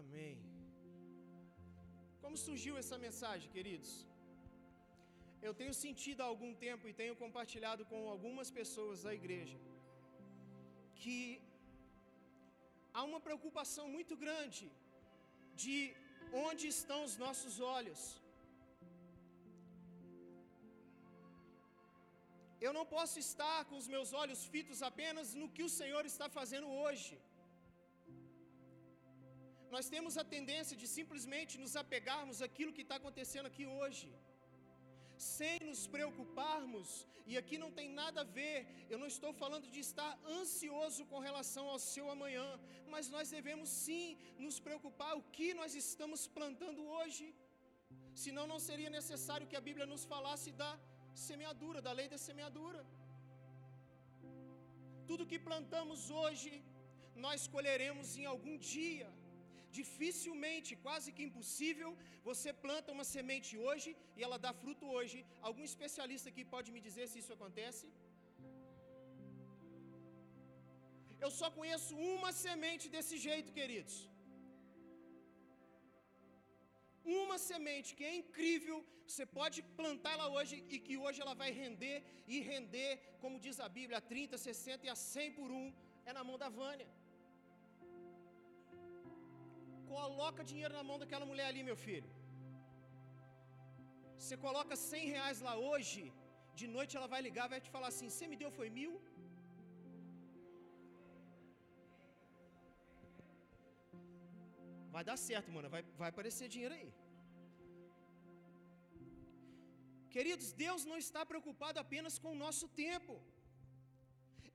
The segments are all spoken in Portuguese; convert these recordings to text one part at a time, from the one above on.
Amém. Como surgiu essa mensagem, queridos? Eu tenho sentido há algum tempo e tenho compartilhado com algumas pessoas da igreja que há uma preocupação muito grande de onde estão os nossos olhos. Eu não posso estar com os meus olhos fitos apenas no que o Senhor está fazendo hoje. Nós temos a tendência de simplesmente nos apegarmos àquilo que está acontecendo aqui hoje, sem nos preocuparmos, e aqui não tem nada a ver, eu não estou falando de estar ansioso com relação ao seu amanhã, mas nós devemos sim nos preocupar o que nós estamos plantando hoje, senão não seria necessário que a Bíblia nos falasse da semeadura, da lei da semeadura. Tudo que plantamos hoje, nós colheremos em algum dia. Dificilmente, quase que impossível, você planta uma semente hoje e ela dá fruto hoje. Algum especialista aqui pode me dizer se isso acontece? Eu só conheço uma semente desse jeito, queridos. Uma semente que é incrível, você pode plantá-la hoje e que hoje ela vai render e render, como diz a Bíblia, a 30, 60 e a 100 por um, é na mão da Vânia. Coloca dinheiro na mão daquela mulher ali, meu filho. Você coloca 100 reais lá hoje, de noite ela vai ligar, vai te falar assim: Você me deu foi mil? Vai dar certo, mano. Vai, vai aparecer dinheiro aí. Queridos, Deus não está preocupado apenas com o nosso tempo.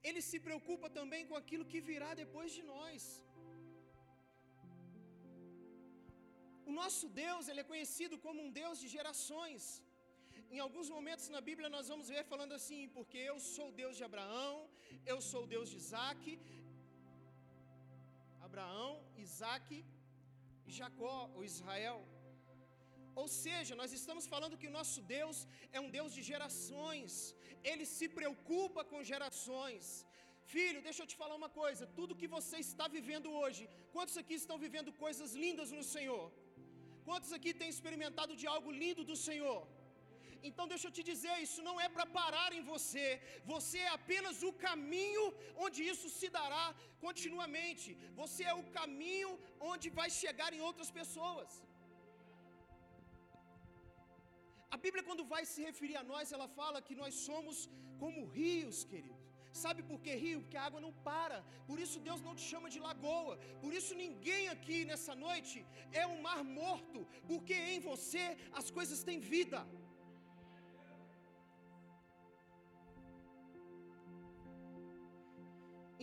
Ele se preocupa também com aquilo que virá depois de nós. Nosso Deus, ele é conhecido como um Deus de gerações. Em alguns momentos na Bíblia nós vamos ver falando assim, porque eu sou o Deus de Abraão, eu sou o Deus de Isaac, Abraão, Isaac Jacó, ou Israel. Ou seja, nós estamos falando que o nosso Deus é um Deus de gerações, Ele se preocupa com gerações. Filho, deixa eu te falar uma coisa: tudo que você está vivendo hoje, quantos aqui estão vivendo coisas lindas no Senhor? Quantos aqui têm experimentado de algo lindo do Senhor? Então deixa eu te dizer, isso não é para parar em você, você é apenas o caminho onde isso se dará continuamente, você é o caminho onde vai chegar em outras pessoas. A Bíblia, quando vai se referir a nós, ela fala que nós somos como rios, querido. Sabe por que rio? Porque a água não para. Por isso Deus não te chama de lagoa. Por isso ninguém aqui nessa noite é um mar morto, porque em você as coisas têm vida.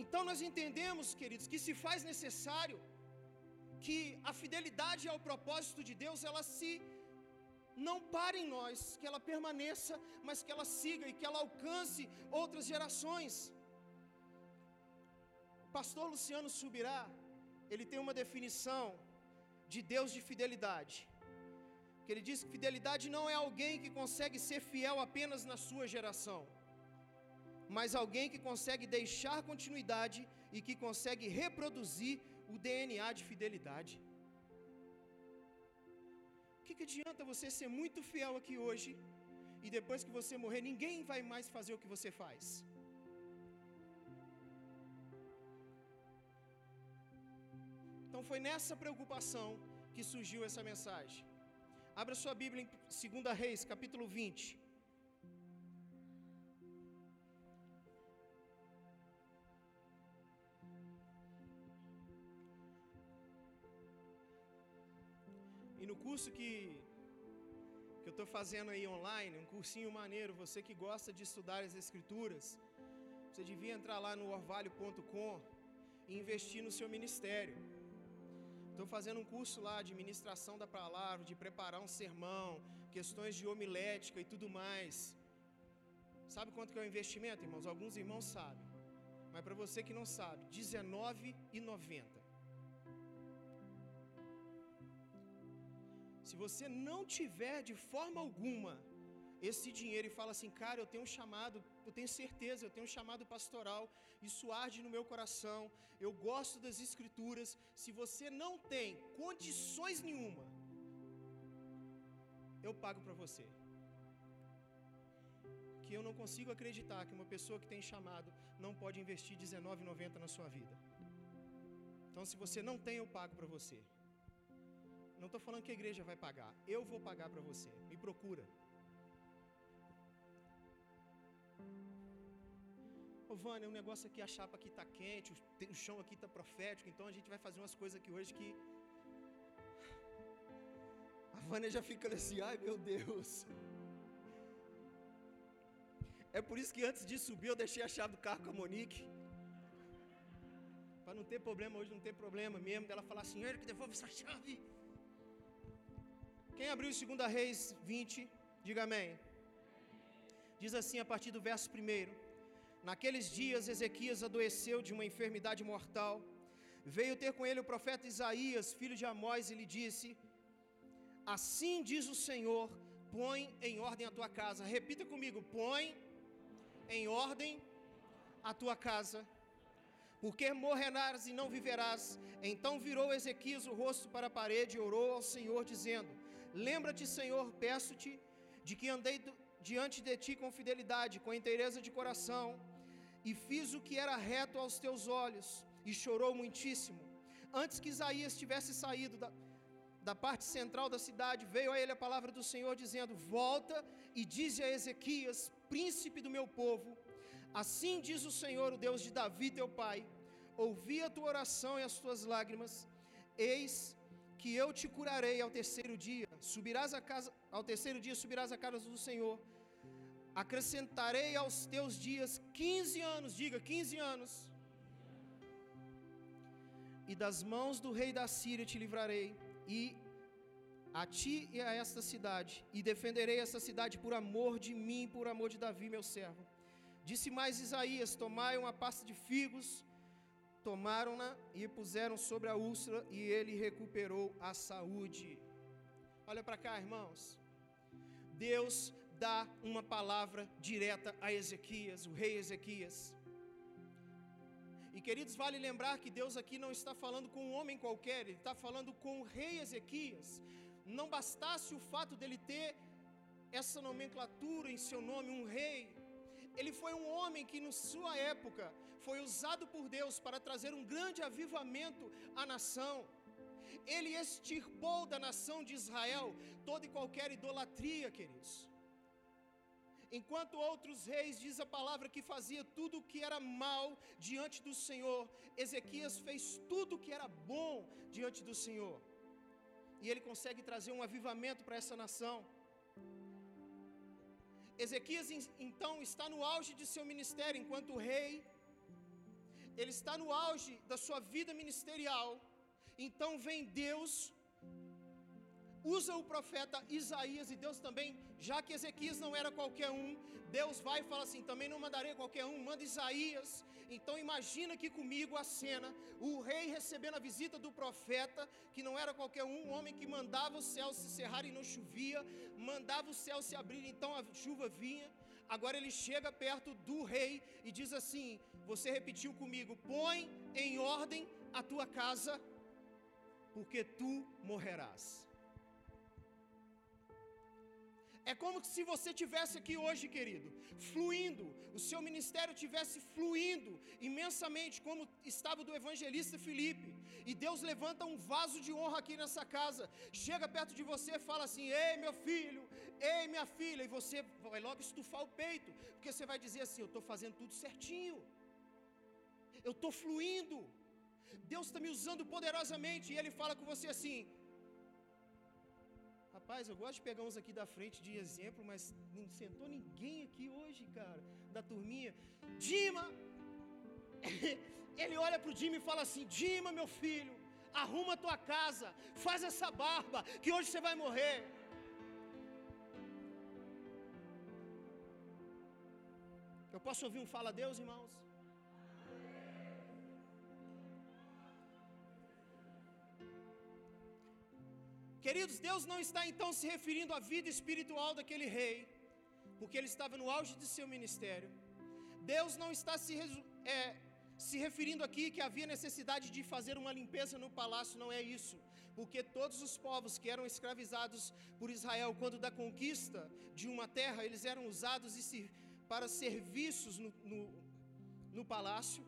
Então nós entendemos, queridos, que se faz necessário que a fidelidade ao propósito de Deus ela se não pare em nós, que ela permaneça, mas que ela siga e que ela alcance outras gerações. Pastor Luciano Subirá, ele tem uma definição de Deus de fidelidade. Que ele diz que fidelidade não é alguém que consegue ser fiel apenas na sua geração, mas alguém que consegue deixar continuidade e que consegue reproduzir o DNA de fidelidade. O que, que adianta você ser muito fiel aqui hoje e depois que você morrer, ninguém vai mais fazer o que você faz? Então foi nessa preocupação que surgiu essa mensagem. Abra sua Bíblia em 2 Reis, capítulo 20. E no curso que, que eu estou fazendo aí online, um cursinho maneiro, você que gosta de estudar as Escrituras, você devia entrar lá no orvalho.com e investir no seu ministério. Estou fazendo um curso lá de ministração da palavra, de preparar um sermão, questões de homilética e tudo mais. Sabe quanto que é o investimento, irmãos? Alguns irmãos sabem. Mas para você que não sabe, R$19,90. Se você não tiver de forma alguma esse dinheiro e fala assim: Cara, eu tenho um chamado, eu tenho certeza, eu tenho um chamado pastoral, isso arde no meu coração, eu gosto das Escrituras. Se você não tem condições nenhuma, eu pago para você. Que eu não consigo acreditar que uma pessoa que tem chamado não pode investir R$19,90 na sua vida. Então, se você não tem, eu pago para você. Não estou falando que a igreja vai pagar, eu vou pagar para você. Me procura. Ô Vânia, o negócio aqui, a chapa aqui está quente, o chão aqui está profético, então a gente vai fazer umas coisas aqui hoje que. A Vânia já fica assim, ai meu Deus. É por isso que antes de subir eu deixei a chave do carro com a Monique. Para não ter problema, hoje não ter problema mesmo dela falar assim, que devolve essa chave. Quem abriu 2 Reis 20, diga amém. Diz assim a partir do verso 1: Naqueles dias Ezequias adoeceu de uma enfermidade mortal. Veio ter com ele o profeta Isaías, filho de Amós, e lhe disse: Assim diz o Senhor: põe em ordem a tua casa. Repita comigo: põe em ordem a tua casa, porque morrerás e não viverás. Então virou Ezequias o rosto para a parede e orou ao Senhor, dizendo: Lembra-te, Senhor, peço-te, de que andei diante de ti com fidelidade, com inteireza de coração, e fiz o que era reto aos teus olhos, e chorou muitíssimo. Antes que Isaías tivesse saído da, da parte central da cidade, veio a ele a palavra do Senhor, dizendo: Volta e dize a Ezequias, príncipe do meu povo: Assim diz o Senhor, o Deus de Davi, teu pai: Ouvi a tua oração e as tuas lágrimas, eis que eu te curarei ao terceiro dia. Subirás a casa, ao terceiro dia subirás à casa do Senhor. Acrescentarei aos teus dias 15 anos, diga 15 anos. E das mãos do rei da Síria te livrarei, e a ti e a esta cidade, e defenderei esta cidade por amor de mim, por amor de Davi, meu servo. Disse mais Isaías: Tomai uma pasta de figos, tomaram-na e puseram sobre a úlcera, e ele recuperou a saúde. Olha para cá, irmãos. Deus dá uma palavra direta a Ezequias, o rei Ezequias. E queridos, vale lembrar que Deus aqui não está falando com um homem qualquer, Ele está falando com o rei Ezequias. Não bastasse o fato dele ter essa nomenclatura em seu nome, um rei, ele foi um homem que, na sua época, foi usado por Deus para trazer um grande avivamento à nação. Ele extirpou da nação de Israel toda e qualquer idolatria, queridos. Enquanto outros reis, diz a palavra, que fazia tudo o que era mal diante do Senhor, Ezequias fez tudo o que era bom diante do Senhor. E ele consegue trazer um avivamento para essa nação. Ezequias então está no auge de seu ministério enquanto rei, ele está no auge da sua vida ministerial. Então vem Deus, usa o profeta Isaías, e Deus também, já que Ezequias não era qualquer um, Deus vai e fala assim: também não mandarei qualquer um, manda Isaías. Então imagina aqui comigo a cena: o rei recebendo a visita do profeta, que não era qualquer um, um homem que mandava o céu se cerrar e não chovia, mandava o céu se abrir, então a chuva vinha. Agora ele chega perto do rei e diz assim: Você repetiu comigo, põe em ordem a tua casa, porque tu morrerás. É como se você tivesse aqui hoje, querido, fluindo, o seu ministério tivesse fluindo imensamente, como estava do evangelista Felipe. E Deus levanta um vaso de honra aqui nessa casa, chega perto de você e fala assim: Ei, meu filho, ei, minha filha, e você vai logo estufar o peito, porque você vai dizer assim: Eu estou fazendo tudo certinho, eu estou fluindo, Deus está me usando poderosamente, e Ele fala com você assim: Rapaz, eu gosto de pegar uns aqui da frente de exemplo, mas não sentou ninguém aqui hoje, cara, da turminha. Dima! Ele olha para o Dima e fala assim: Dima, meu filho, arruma tua casa, faz essa barba, que hoje você vai morrer. Eu posso ouvir um fala a Deus, irmãos? Queridos, Deus não está então se referindo à vida espiritual daquele rei. porque ele estava no auge de seu ministério. Deus não está se, é, se referindo aqui que havia necessidade de fazer uma limpeza no palácio, não é isso. Porque todos os povos que eram escravizados por Israel, quando da conquista de uma terra, eles eram usados para serviços no, no, no palácio.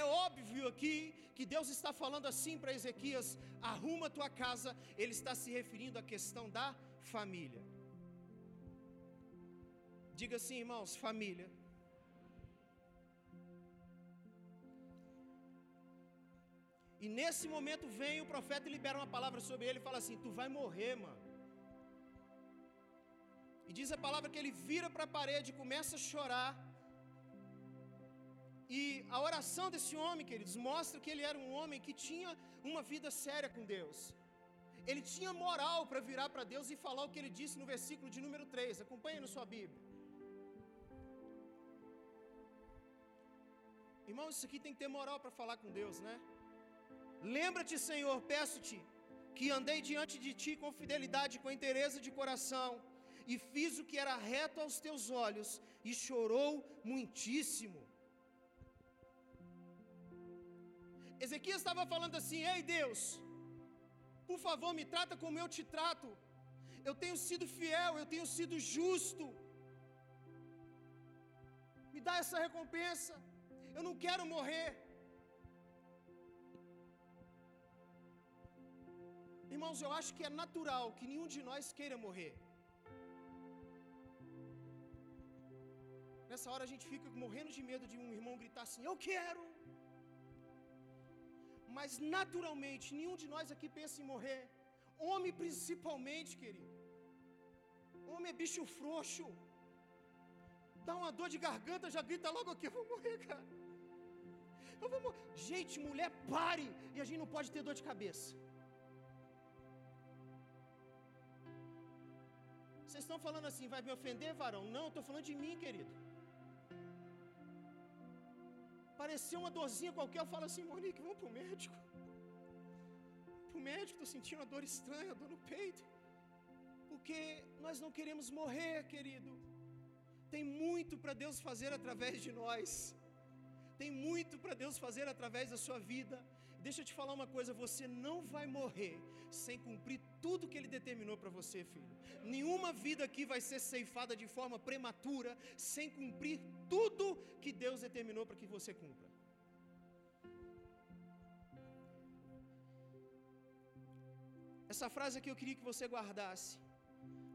É óbvio aqui que Deus está falando assim para Ezequias: arruma tua casa. Ele está se referindo à questão da família. Diga assim, irmãos: família. E nesse momento vem o profeta e libera uma palavra sobre ele e fala assim: Tu vai morrer, mano. E diz a palavra que ele vira para a parede e começa a chorar. E a oração desse homem, queridos, mostra que ele era um homem que tinha uma vida séria com Deus. Ele tinha moral para virar para Deus e falar o que ele disse no versículo de número 3. Acompanhe na sua Bíblia. Irmão, isso aqui tem que ter moral para falar com Deus, né? Lembra-te, Senhor, peço-te, que andei diante de ti com fidelidade, com interesse de coração, e fiz o que era reto aos teus olhos, e chorou muitíssimo. Ezequias estava falando assim: Ei Deus, por favor, me trata como eu te trato. Eu tenho sido fiel, eu tenho sido justo. Me dá essa recompensa. Eu não quero morrer. Irmãos, eu acho que é natural que nenhum de nós queira morrer. Nessa hora a gente fica morrendo de medo de um irmão gritar assim: Eu quero. Mas naturalmente, nenhum de nós aqui pensa em morrer. Homem principalmente, querido. Homem é bicho frouxo. Dá uma dor de garganta, já grita logo aqui: Eu vou morrer, cara. Eu vou morrer. Gente, mulher, pare. E a gente não pode ter dor de cabeça. Vocês estão falando assim, vai me ofender, varão? Não, estou falando de mim, querido. Pareceu uma dorzinha qualquer, eu falo assim, Monique, vamos para o médico. Para o médico, estou sentindo uma dor estranha, dor no peito. Porque nós não queremos morrer, querido. Tem muito para Deus fazer através de nós. Tem muito para Deus fazer através da sua vida. Deixa eu te falar uma coisa: você não vai morrer sem cumprir tudo que Ele determinou para você, filho. Nenhuma vida aqui vai ser ceifada de forma prematura sem cumprir tudo que Deus determinou para que você cumpra. Essa frase aqui eu queria que você guardasse.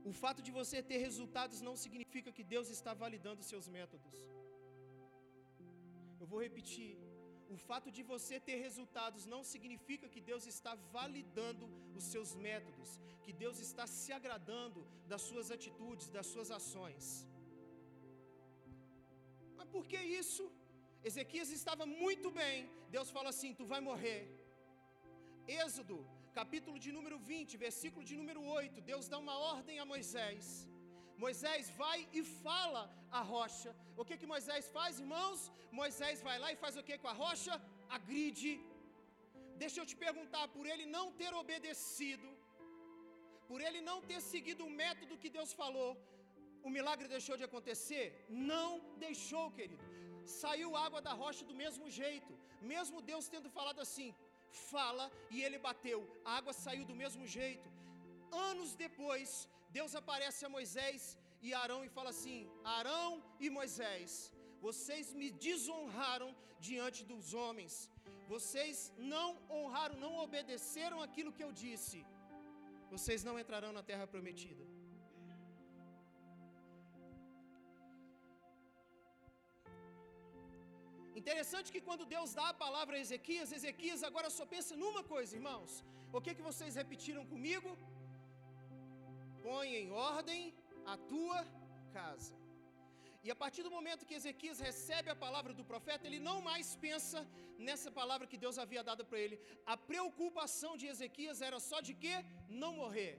O fato de você ter resultados não significa que Deus está validando seus métodos. Eu vou repetir. O fato de você ter resultados não significa que Deus está validando os seus métodos, que Deus está se agradando das suas atitudes, das suas ações. Mas por que isso? Ezequias estava muito bem. Deus fala assim: Tu vai morrer. Êxodo, capítulo de número 20, versículo de número 8. Deus dá uma ordem a Moisés. Moisés vai e fala a rocha. O que que Moisés faz, irmãos? Moisés vai lá e faz o que com a rocha? Agride. Deixa eu te perguntar, por ele não ter obedecido, por ele não ter seguido o método que Deus falou, o milagre deixou de acontecer? Não deixou, querido. Saiu água da rocha do mesmo jeito, mesmo Deus tendo falado assim: fala, e ele bateu, a água saiu do mesmo jeito. Anos depois, Deus aparece a Moisés e Arão e fala assim: Arão e Moisés, vocês me desonraram diante dos homens, vocês não honraram, não obedeceram aquilo que eu disse, vocês não entrarão na terra prometida. Interessante que quando Deus dá a palavra a Ezequias, Ezequias agora só pensa numa coisa, irmãos. O que que vocês repetiram comigo? Põe em ordem a tua casa. E a partir do momento que Ezequias recebe a palavra do profeta, ele não mais pensa nessa palavra que Deus havia dado para ele. A preocupação de Ezequias era só de que não morrer.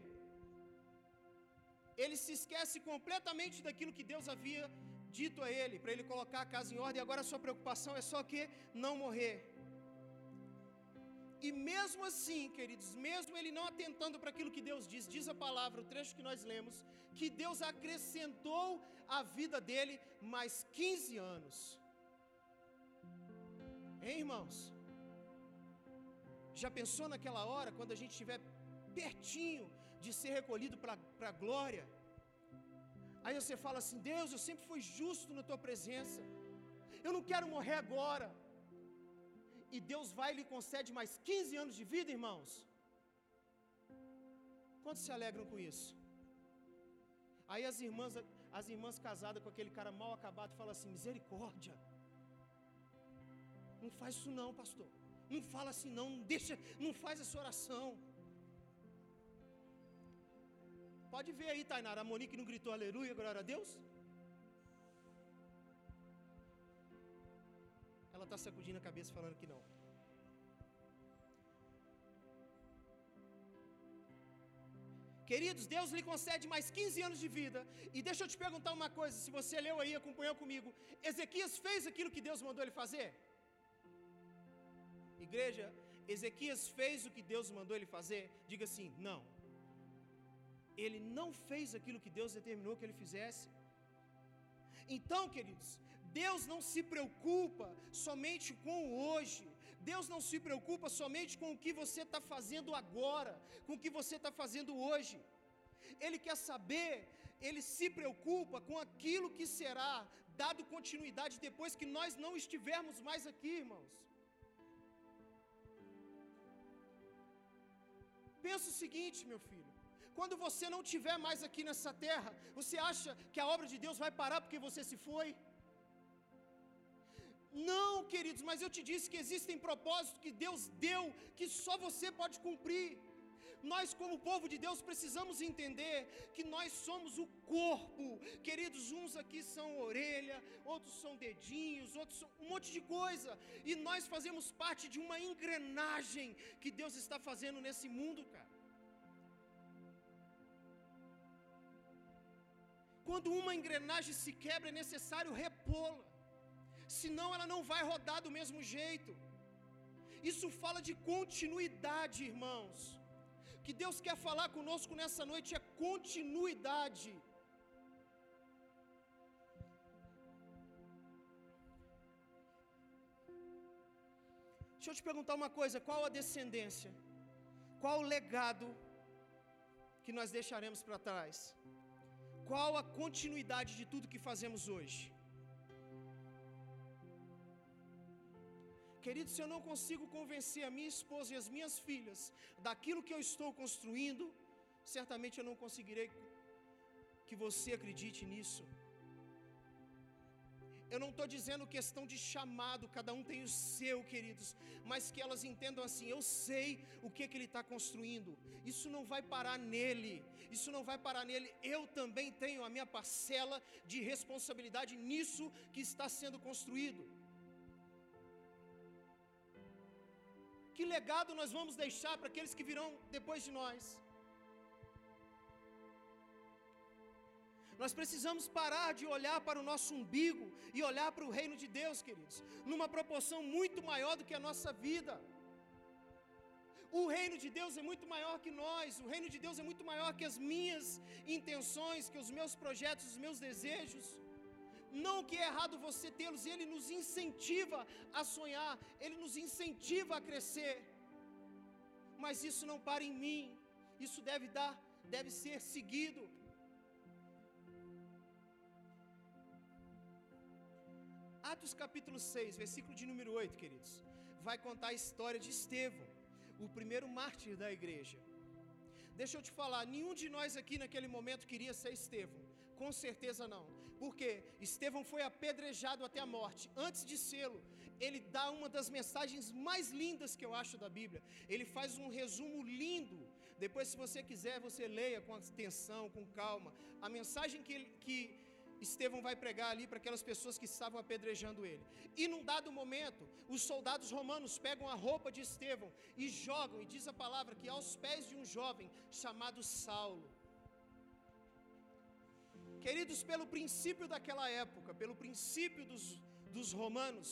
Ele se esquece completamente daquilo que Deus havia dito a ele, para ele colocar a casa em ordem. Agora a sua preocupação é só que não morrer. E mesmo assim, queridos, mesmo ele não atentando para aquilo que Deus diz, diz a palavra, o trecho que nós lemos, que Deus acrescentou a vida dele mais 15 anos. Hein, irmãos? Já pensou naquela hora, quando a gente estiver pertinho de ser recolhido para a glória? Aí você fala assim: Deus, eu sempre fui justo na tua presença, eu não quero morrer agora e Deus vai e lhe concede mais 15 anos de vida, irmãos? Quantos se alegram com isso? Aí as irmãs, as irmãs casadas com aquele cara mal acabado falam assim: misericórdia. Não faz isso não, pastor. Não fala assim não, não deixa, não faz essa oração. Pode ver aí, Tainara, a Monique não gritou aleluia, glória a Deus? Ela está sacudindo a cabeça falando que não. Queridos, Deus lhe concede mais 15 anos de vida. E deixa eu te perguntar uma coisa: se você leu aí, acompanhou comigo, Ezequias fez aquilo que Deus mandou ele fazer? Igreja, Ezequias fez o que Deus mandou ele fazer? Diga assim: não. Ele não fez aquilo que Deus determinou que ele fizesse. Então, queridos, Deus não se preocupa somente com o hoje, Deus não se preocupa somente com o que você está fazendo agora, com o que você está fazendo hoje. Ele quer saber, ele se preocupa com aquilo que será dado continuidade depois que nós não estivermos mais aqui, irmãos. Pensa o seguinte, meu filho: quando você não estiver mais aqui nessa terra, você acha que a obra de Deus vai parar porque você se foi? Não, queridos, mas eu te disse que existem propósitos que Deus deu, que só você pode cumprir. Nós, como povo de Deus, precisamos entender que nós somos o corpo. Queridos, uns aqui são orelha, outros são dedinhos, outros são um monte de coisa. E nós fazemos parte de uma engrenagem que Deus está fazendo nesse mundo, cara. Quando uma engrenagem se quebra, é necessário repô-la senão ela não vai rodar do mesmo jeito. Isso fala de continuidade, irmãos. O que Deus quer falar conosco nessa noite é continuidade. Deixa eu te perguntar uma coisa: qual a descendência? Qual o legado que nós deixaremos para trás? Qual a continuidade de tudo que fazemos hoje? Querido, se eu não consigo convencer a minha esposa e as minhas filhas daquilo que eu estou construindo, certamente eu não conseguirei que você acredite nisso. Eu não estou dizendo questão de chamado, cada um tem o seu, queridos, mas que elas entendam assim: eu sei o que, que ele está construindo, isso não vai parar nele, isso não vai parar nele, eu também tenho a minha parcela de responsabilidade nisso que está sendo construído. Que legado nós vamos deixar para aqueles que virão depois de nós? Nós precisamos parar de olhar para o nosso umbigo e olhar para o reino de Deus, queridos, numa proporção muito maior do que a nossa vida. O reino de Deus é muito maior que nós, o reino de Deus é muito maior que as minhas intenções, que os meus projetos, os meus desejos. Não que é errado você tê-los, ele nos incentiva a sonhar, ele nos incentiva a crescer. Mas isso não para em mim. Isso deve dar, deve ser seguido. Atos capítulo 6, versículo de número 8, queridos, vai contar a história de Estevão, o primeiro mártir da igreja. Deixa eu te falar, nenhum de nós aqui naquele momento queria ser Estevão. Com certeza não. Porque Estevão foi apedrejado até a morte. Antes de sê-lo, ele dá uma das mensagens mais lindas que eu acho da Bíblia. Ele faz um resumo lindo. Depois, se você quiser, você leia com atenção, com calma. A mensagem que, que Estevão vai pregar ali para aquelas pessoas que estavam apedrejando ele. E num dado momento, os soldados romanos pegam a roupa de Estevão e jogam, e diz a palavra que aos pés de um jovem chamado Saulo. Queridos, pelo princípio daquela época, pelo princípio dos, dos romanos,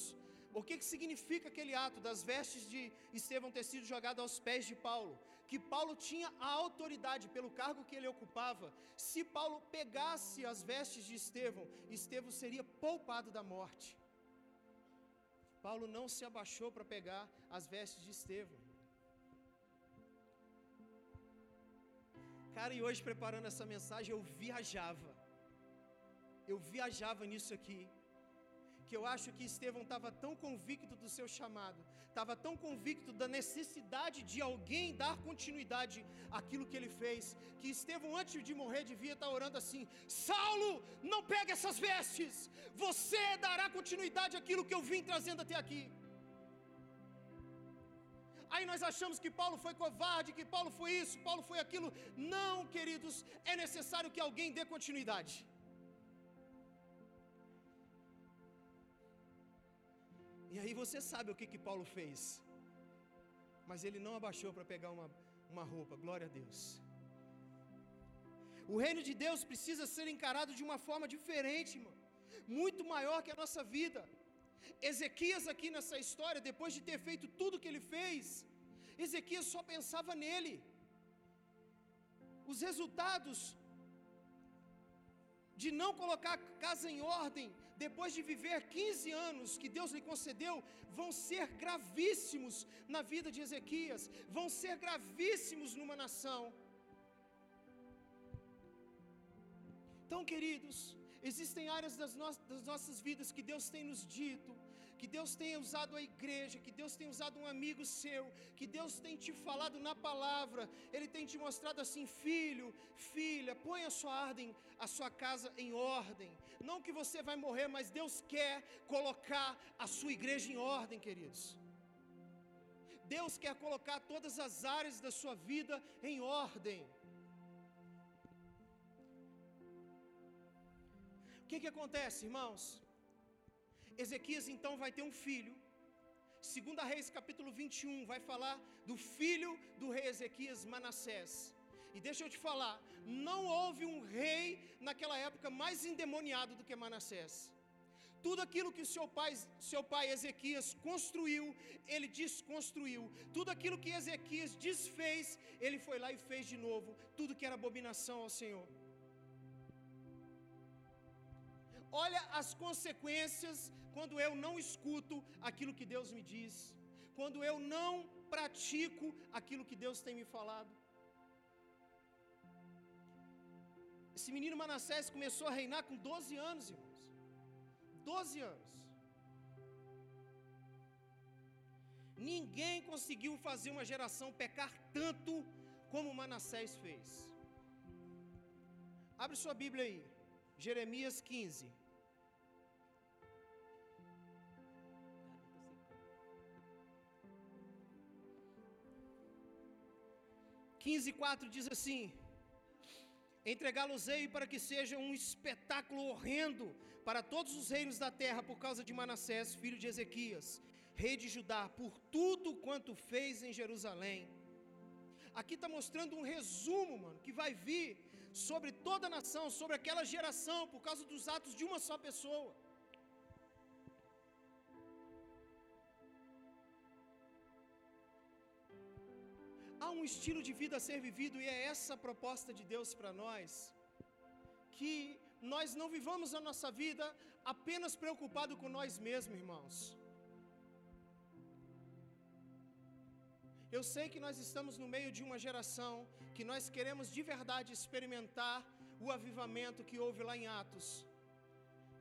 O que, que significa aquele ato das vestes de Estevão ter sido jogado aos pés de Paulo? Que Paulo tinha a autoridade pelo cargo que ele ocupava. Se Paulo pegasse as vestes de Estevão, Estevão seria poupado da morte. Paulo não se abaixou para pegar as vestes de Estevão. Cara, e hoje preparando essa mensagem eu viajava. Eu viajava nisso aqui que eu acho que Estevão estava tão convicto do seu chamado, estava tão convicto da necessidade de alguém dar continuidade àquilo que ele fez, que Estevão, antes de morrer, devia estar orando assim: Saulo, não pegue essas vestes, você dará continuidade àquilo que eu vim trazendo até aqui. Aí nós achamos que Paulo foi covarde, que Paulo foi isso, Paulo foi aquilo. Não, queridos, é necessário que alguém dê continuidade. E aí você sabe o que, que Paulo fez. Mas ele não abaixou para pegar uma, uma roupa, glória a Deus. O reino de Deus precisa ser encarado de uma forma diferente, mano. muito maior que a nossa vida. Ezequias, aqui nessa história, depois de ter feito tudo que ele fez, Ezequias só pensava nele. Os resultados de não colocar a casa em ordem, depois de viver 15 anos que Deus lhe concedeu, vão ser gravíssimos na vida de Ezequias, vão ser gravíssimos numa nação. Então, queridos, existem áreas das, no das nossas vidas que Deus tem nos dito, que Deus tenha usado a igreja, que Deus tenha usado um amigo seu, que Deus tem te falado na palavra, Ele tem te mostrado assim, filho, filha, põe a sua ordem, a sua casa em ordem. Não que você vai morrer, mas Deus quer colocar a sua igreja em ordem, queridos. Deus quer colocar todas as áreas da sua vida em ordem. O que, que acontece, irmãos? Ezequias então vai ter um filho. Segunda Reis capítulo 21 vai falar do filho do rei Ezequias, Manassés. E deixa eu te falar, não houve um rei naquela época mais endemoniado do que Manassés. Tudo aquilo que seu pai, seu pai Ezequias construiu, ele desconstruiu. Tudo aquilo que Ezequias desfez, ele foi lá e fez de novo. Tudo que era abominação ao Senhor. Olha as consequências quando eu não escuto aquilo que Deus me diz, quando eu não pratico aquilo que Deus tem me falado. Esse menino Manassés começou a reinar com 12 anos, irmãos. 12 anos. Ninguém conseguiu fazer uma geração pecar tanto como Manassés fez. Abre sua Bíblia aí. Jeremias 15. 15, 4 diz assim: Entregá-los-ei para que seja um espetáculo horrendo para todos os reinos da terra por causa de Manassés, filho de Ezequias, rei de Judá, por tudo quanto fez em Jerusalém. Aqui está mostrando um resumo, mano, que vai vir sobre toda a nação, sobre aquela geração, por causa dos atos de uma só pessoa. Um estilo de vida a ser vivido e é essa a proposta de Deus para nós. Que nós não vivamos a nossa vida apenas preocupado com nós mesmos, irmãos. Eu sei que nós estamos no meio de uma geração que nós queremos de verdade experimentar o avivamento que houve lá em Atos.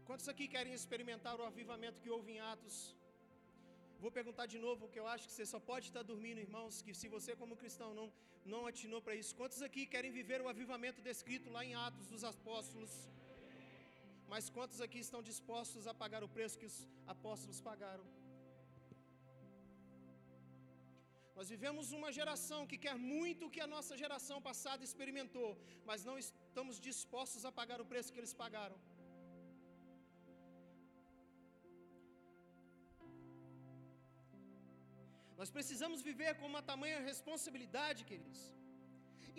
Quantos aqui querem experimentar o avivamento que houve em Atos? Vou perguntar de novo, porque eu acho que você só pode estar dormindo, irmãos, que se você como cristão não, não atinou para isso. Quantos aqui querem viver o avivamento descrito lá em Atos dos Apóstolos? Mas quantos aqui estão dispostos a pagar o preço que os apóstolos pagaram? Nós vivemos uma geração que quer muito o que a nossa geração passada experimentou, mas não estamos dispostos a pagar o preço que eles pagaram. Nós precisamos viver com uma tamanha responsabilidade, queridos,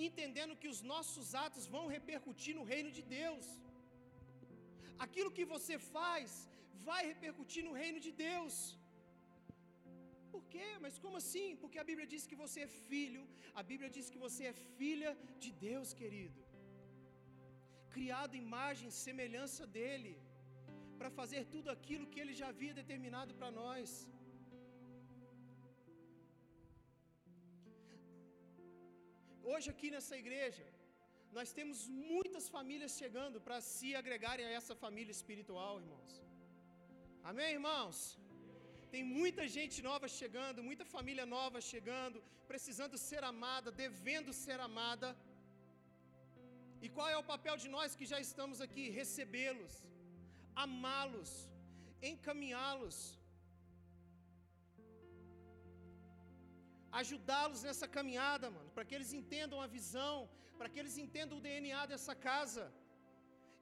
entendendo que os nossos atos vão repercutir no reino de Deus. Aquilo que você faz vai repercutir no reino de Deus. por quê? Mas como assim? Porque a Bíblia diz que você é filho, a Bíblia diz que você é filha de Deus, querido. Criado imagem semelhança dele, para fazer tudo aquilo que ele já havia determinado para nós. Hoje aqui nessa igreja, nós temos muitas famílias chegando para se agregarem a essa família espiritual, irmãos. Amém, irmãos? Tem muita gente nova chegando, muita família nova chegando, precisando ser amada, devendo ser amada. E qual é o papel de nós que já estamos aqui? Recebê-los, amá-los, encaminhá-los, ajudá-los nessa caminhada, mano, para que eles entendam a visão, para que eles entendam o DNA dessa casa.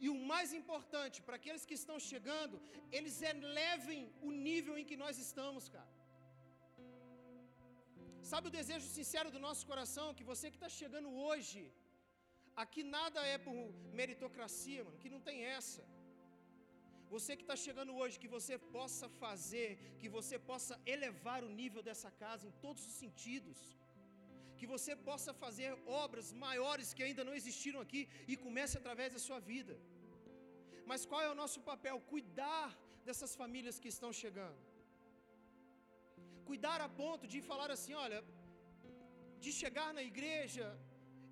E o mais importante, para aqueles que estão chegando, eles elevem o nível em que nós estamos, cara. Sabe o desejo sincero do nosso coração? Que você que está chegando hoje, aqui nada é por meritocracia, mano, que não tem essa. Você que está chegando hoje, que você possa fazer, que você possa elevar o nível dessa casa em todos os sentidos. Que você possa fazer obras maiores que ainda não existiram aqui e comece através da sua vida. Mas qual é o nosso papel? Cuidar dessas famílias que estão chegando. Cuidar a ponto de falar assim: olha, de chegar na igreja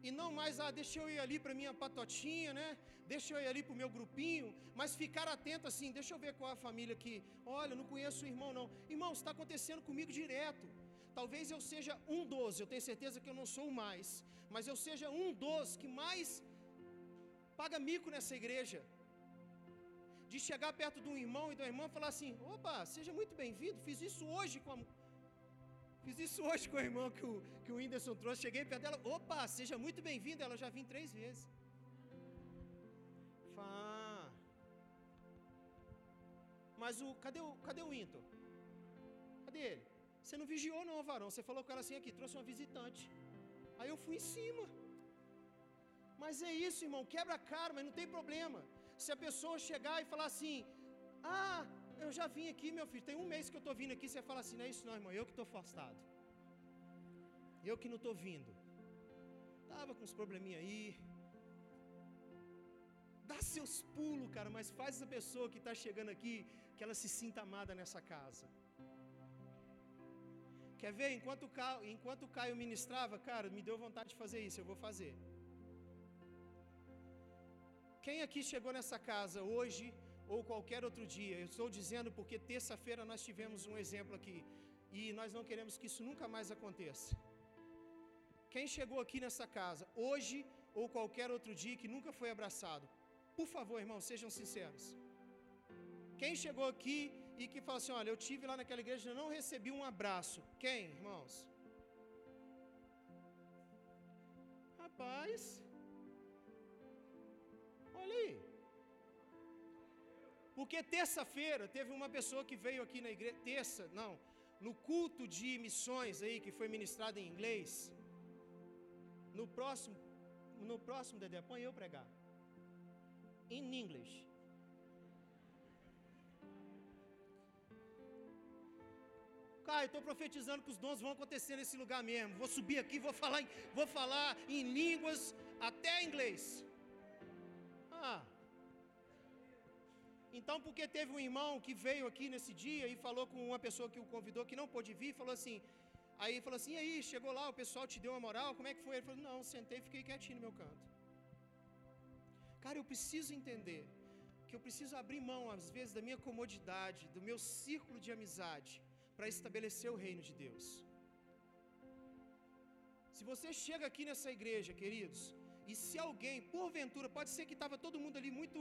e não mais, ah, deixa eu ir ali para minha patotinha, né? Deixa eu ir ali para o meu grupinho, mas ficar atento assim, deixa eu ver qual é a família que, olha, não conheço o irmão não. Irmão, está acontecendo comigo direto. Talvez eu seja um dos, eu tenho certeza que eu não sou mais, mas eu seja um dos que mais paga mico nessa igreja. De chegar perto de um irmão e da irmã e falar assim: opa, seja muito bem-vindo, fiz isso hoje com a Fiz isso hoje com a irmã que o, que o Whindersson trouxe. Cheguei perto dela, opa, seja muito bem-vinda. Ela já vim três vezes. Fá. Mas o. Cadê o, cadê o Whinton? Cadê ele? Você não vigiou, não, varão. Você falou com ela assim aqui, trouxe uma visitante. Aí eu fui em cima. Mas é isso, irmão. Quebra a cara, mas não tem problema. Se a pessoa chegar e falar assim: Ah, eu já vim aqui, meu filho. Tem um mês que eu estou vindo aqui. Você fala assim: não é isso, não, irmão. Eu que estou afastado. Eu que não estou vindo. Estava com uns probleminha aí. Dá seus pulos, cara, mas faz essa pessoa que está chegando aqui que ela se sinta amada nessa casa. Quer ver? Enquanto o, Caio, enquanto o Caio ministrava, cara, me deu vontade de fazer isso, eu vou fazer. Quem aqui chegou nessa casa hoje ou qualquer outro dia. Eu estou dizendo porque terça-feira nós tivemos um exemplo aqui e nós não queremos que isso nunca mais aconteça. Quem chegou aqui nessa casa hoje ou qualquer outro dia que nunca foi abraçado, por favor, irmãos, sejam sinceros. Quem chegou aqui e que fala assim: Olha, eu tive lá naquela igreja e não recebi um abraço. Quem, irmãos? Rapaz, olha aí. Porque terça-feira teve uma pessoa que veio aqui na igreja, terça, não, no culto de missões aí que foi ministrado em inglês. No próximo, no próximo Dedé, põe eu pregar. In English. Cara, eu estou profetizando que os dons vão acontecer nesse lugar mesmo. Vou subir aqui, vou falar, vou falar em línguas até inglês. Ah, então, porque teve um irmão que veio aqui nesse dia e falou com uma pessoa que o convidou que não pôde vir, falou assim, aí falou assim, e aí, chegou lá, o pessoal te deu uma moral, como é que foi? Ele falou, não, sentei e fiquei quietinho no meu canto. Cara, eu preciso entender que eu preciso abrir mão, às vezes, da minha comodidade, do meu círculo de amizade, para estabelecer o reino de Deus. Se você chega aqui nessa igreja, queridos, e se alguém, porventura, pode ser que estava todo mundo ali muito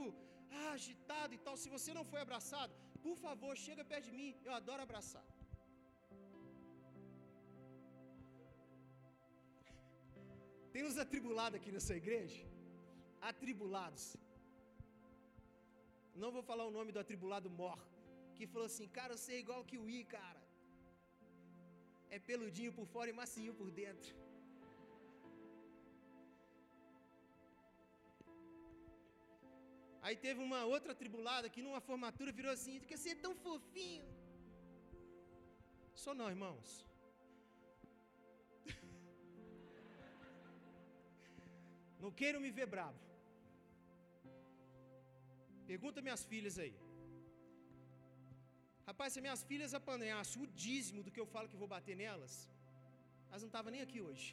ah, agitado e tal, se você não foi abraçado, por favor, chega perto de mim, eu adoro abraçar. Tem uns atribulados aqui nessa igreja, atribulados. Não vou falar o nome do atribulado mor, que falou assim: Cara, eu sei igual que o I, cara. É peludinho por fora e macio por dentro. Aí teve uma outra tribulada que numa formatura virou assim, que você é tão fofinho. Sou não, irmãos. Não queiram me ver bravo. Pergunta minhas filhas aí. Rapaz, se minhas filhas apanhassem o dízimo do que eu falo que vou bater nelas, elas não estavam nem aqui hoje.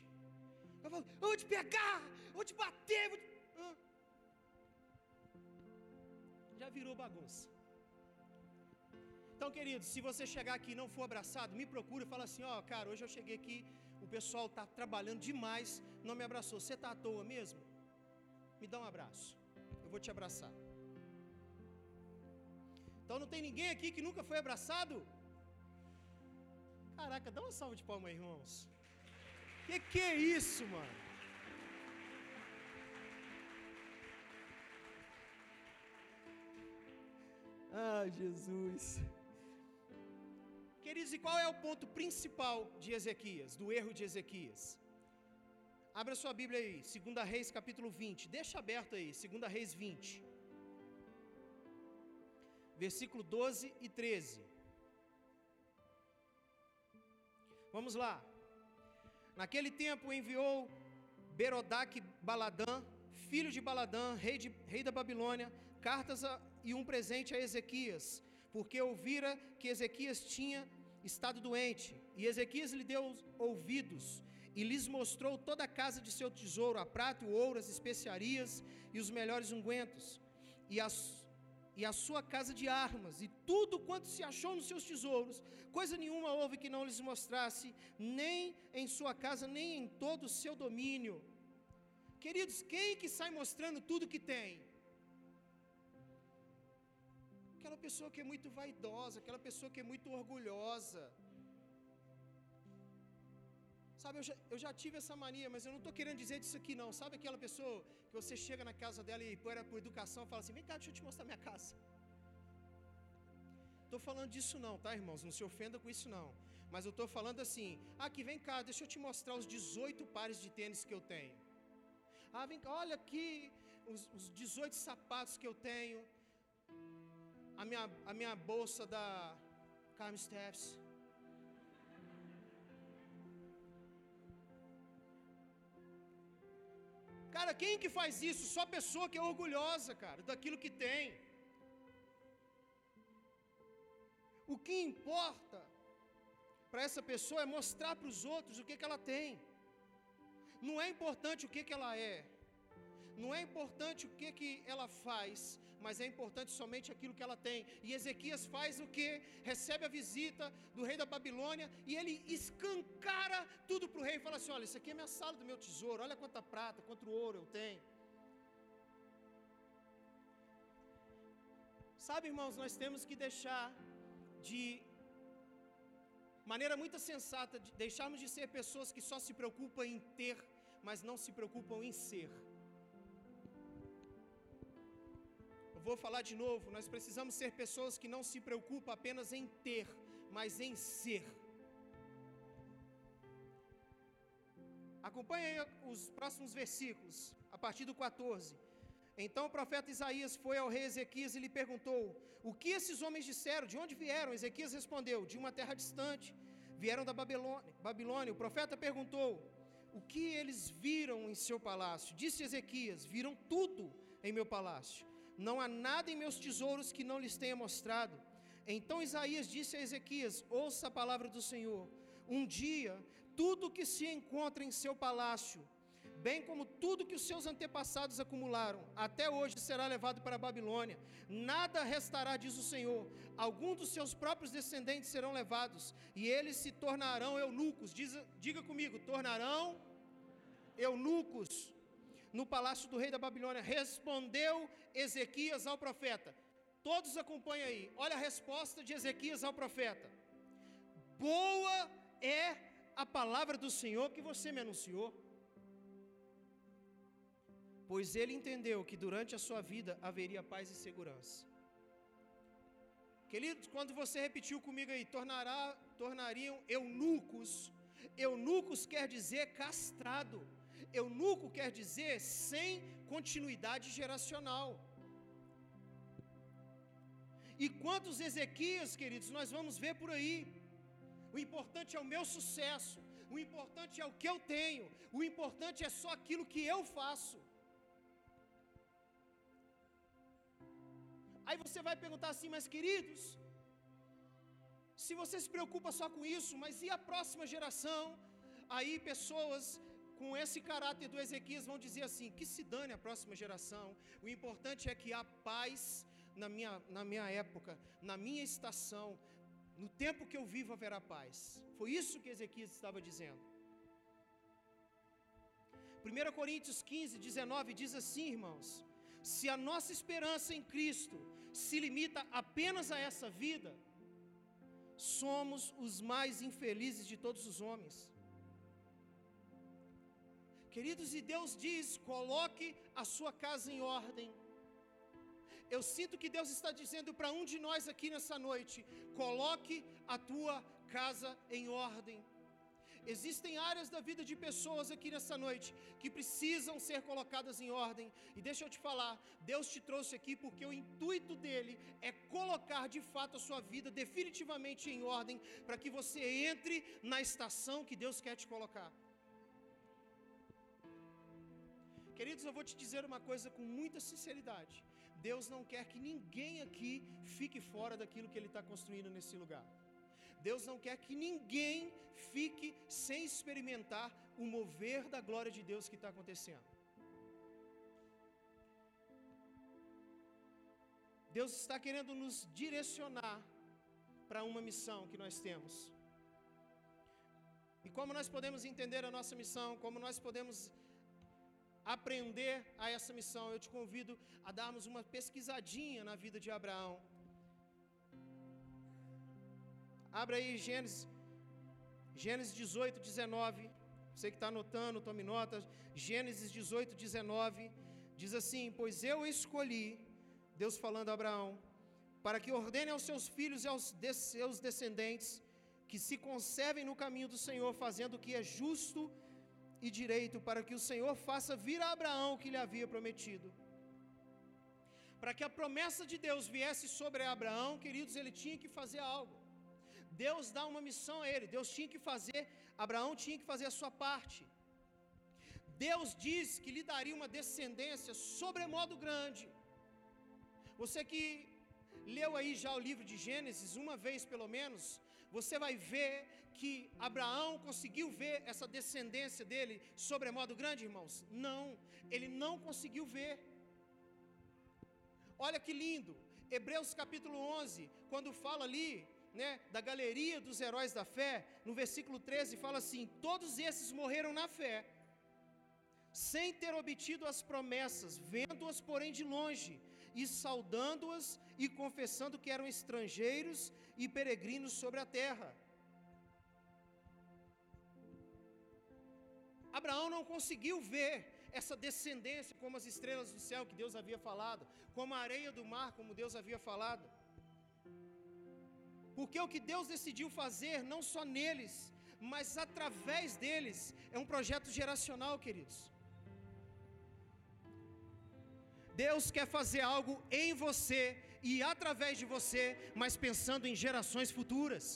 Eu falo, eu vou te pegar, vou te bater. Vou te... Já virou bagunça. Então, queridos, se você chegar aqui e não for abraçado, me procura e fala assim: Ó, oh, cara, hoje eu cheguei aqui, o pessoal está trabalhando demais, não me abraçou. Você está à toa mesmo? Me dá um abraço, eu vou te abraçar. Então não tem ninguém aqui que nunca foi abraçado? Caraca, dá uma salva de palmas, irmãos. Que que é isso, mano? Ah, Jesus. Queridos, e qual é o ponto principal de Ezequias, do erro de Ezequias? Abra sua Bíblia aí, 2 Reis capítulo 20. Deixa aberto aí, 2 Reis 20 versículo 12 e 13. Vamos lá. Naquele tempo enviou Berodac Baladã, filho de Baladã, rei, de, rei da Babilônia, cartas a, e um presente a Ezequias, porque ouvira que Ezequias tinha estado doente. E Ezequias lhe deu ouvidos e lhes mostrou toda a casa de seu tesouro, a prata, o ouro, as especiarias e os melhores ungüentos. E as e a sua casa de armas, e tudo quanto se achou nos seus tesouros, coisa nenhuma houve que não lhes mostrasse, nem em sua casa, nem em todo o seu domínio. Queridos, quem que sai mostrando tudo que tem? Aquela pessoa que é muito vaidosa, aquela pessoa que é muito orgulhosa. Sabe, eu já, eu já tive essa mania, mas eu não estou querendo dizer disso aqui, não. Sabe aquela pessoa que você chega na casa dela e por, por educação fala assim: vem cá, deixa eu te mostrar minha casa. Estou falando disso não, tá, irmãos? Não se ofenda com isso não. Mas eu estou falando assim: aqui, vem cá, deixa eu te mostrar os 18 pares de tênis que eu tenho. Ah, vem cá, olha aqui os, os 18 sapatos que eu tenho. A minha, a minha bolsa da Carmen Steps. Cara, quem que faz isso? Só pessoa que é orgulhosa, cara, daquilo que tem. O que importa para essa pessoa é mostrar para os outros o que, que ela tem. Não é importante o que, que ela é. Não é importante o que, que ela faz, mas é importante somente aquilo que ela tem. E Ezequias faz o que? Recebe a visita do rei da Babilônia e ele escancara tudo para o rei e fala assim: Olha, isso aqui é minha sala do meu tesouro, olha quanta prata, quanto ouro eu tenho. Sabe, irmãos, nós temos que deixar de maneira muito sensata, de deixarmos de ser pessoas que só se preocupam em ter, mas não se preocupam em ser. Eu vou falar de novo, nós precisamos ser pessoas que não se preocupam apenas em ter, mas em ser. Acompanhe aí os próximos versículos, a partir do 14. Então o profeta Isaías foi ao rei Ezequias e lhe perguntou: O que esses homens disseram? De onde vieram? Ezequias respondeu: De uma terra distante. Vieram da Babilônia. Babilônia. O profeta perguntou: O que eles viram em seu palácio? Disse Ezequias: Viram tudo em meu palácio não há nada em meus tesouros que não lhes tenha mostrado. Então Isaías disse a Ezequias: Ouça a palavra do Senhor. Um dia, tudo que se encontra em seu palácio, bem como tudo que os seus antepassados acumularam, até hoje será levado para a Babilônia. Nada restará, diz o Senhor. Alguns dos seus próprios descendentes serão levados, e eles se tornarão eunucos. Diz, diga comigo: tornarão eunucos no palácio do rei da Babilônia. Respondeu Ezequias ao profeta. Todos acompanham aí. Olha a resposta de Ezequias ao profeta. Boa é a palavra do Senhor que você me anunciou. Pois ele entendeu que durante a sua vida haveria paz e segurança. Queridos, quando você repetiu comigo aí, tornará, tornariam eunucos. Eunucos quer dizer castrado. Eunuco quer dizer sem continuidade geracional. E quantos Ezequias, queridos, nós vamos ver por aí? o importante é o meu sucesso, o importante é o que eu tenho, o importante é só aquilo que eu faço. Aí você vai perguntar assim, mas queridos, se você se preocupa só com isso, mas e a próxima geração? Aí pessoas com esse caráter do Ezequias vão dizer assim: que se dane a próxima geração, o importante é que há paz na minha, na minha época, na minha estação, no tempo que eu vivo haverá paz. Foi isso que Ezequias estava dizendo. 1 Coríntios 15, 19 diz assim, irmãos: se a nossa esperança em Cristo se limita apenas a essa vida, somos os mais infelizes de todos os homens. Queridos, e Deus diz: coloque a sua casa em ordem. Eu sinto que Deus está dizendo para um de nós aqui nessa noite: coloque a tua casa em ordem. Existem áreas da vida de pessoas aqui nessa noite que precisam ser colocadas em ordem. E deixa eu te falar, Deus te trouxe aqui porque o intuito dele é colocar de fato a sua vida definitivamente em ordem para que você entre na estação que Deus quer te colocar. Queridos, eu vou te dizer uma coisa com muita sinceridade. Deus não quer que ninguém aqui fique fora daquilo que Ele está construindo nesse lugar. Deus não quer que ninguém fique sem experimentar o mover da glória de Deus que está acontecendo. Deus está querendo nos direcionar para uma missão que nós temos. E como nós podemos entender a nossa missão, como nós podemos aprender a essa missão, eu te convido a darmos uma pesquisadinha na vida de Abraão. Abra aí Gênesis, Gênesis 18, 19. Você que está anotando, tome nota. Gênesis 18, 19. Diz assim: Pois eu escolhi, Deus falando a Abraão, para que ordene aos seus filhos e aos de seus descendentes que se conservem no caminho do Senhor, fazendo o que é justo e direito, para que o Senhor faça vir a Abraão o que lhe havia prometido. Para que a promessa de Deus viesse sobre Abraão, queridos, ele tinha que fazer algo. Deus dá uma missão a ele, Deus tinha que fazer, Abraão tinha que fazer a sua parte. Deus diz que lhe daria uma descendência sobremodo grande. Você que leu aí já o livro de Gênesis, uma vez pelo menos, você vai ver que Abraão conseguiu ver essa descendência dele sobremodo grande, irmãos? Não, ele não conseguiu ver. Olha que lindo, Hebreus capítulo 11, quando fala ali né, da galeria dos heróis da fé, no versículo 13 fala assim: Todos esses morreram na fé, sem ter obtido as promessas, vendo-as, porém, de longe, e saudando-as e confessando que eram estrangeiros e peregrinos sobre a terra. Abraão não conseguiu ver essa descendência como as estrelas do céu que Deus havia falado, como a areia do mar, como Deus havia falado. Porque o que Deus decidiu fazer, não só neles, mas através deles, é um projeto geracional, queridos. Deus quer fazer algo em você e através de você, mas pensando em gerações futuras.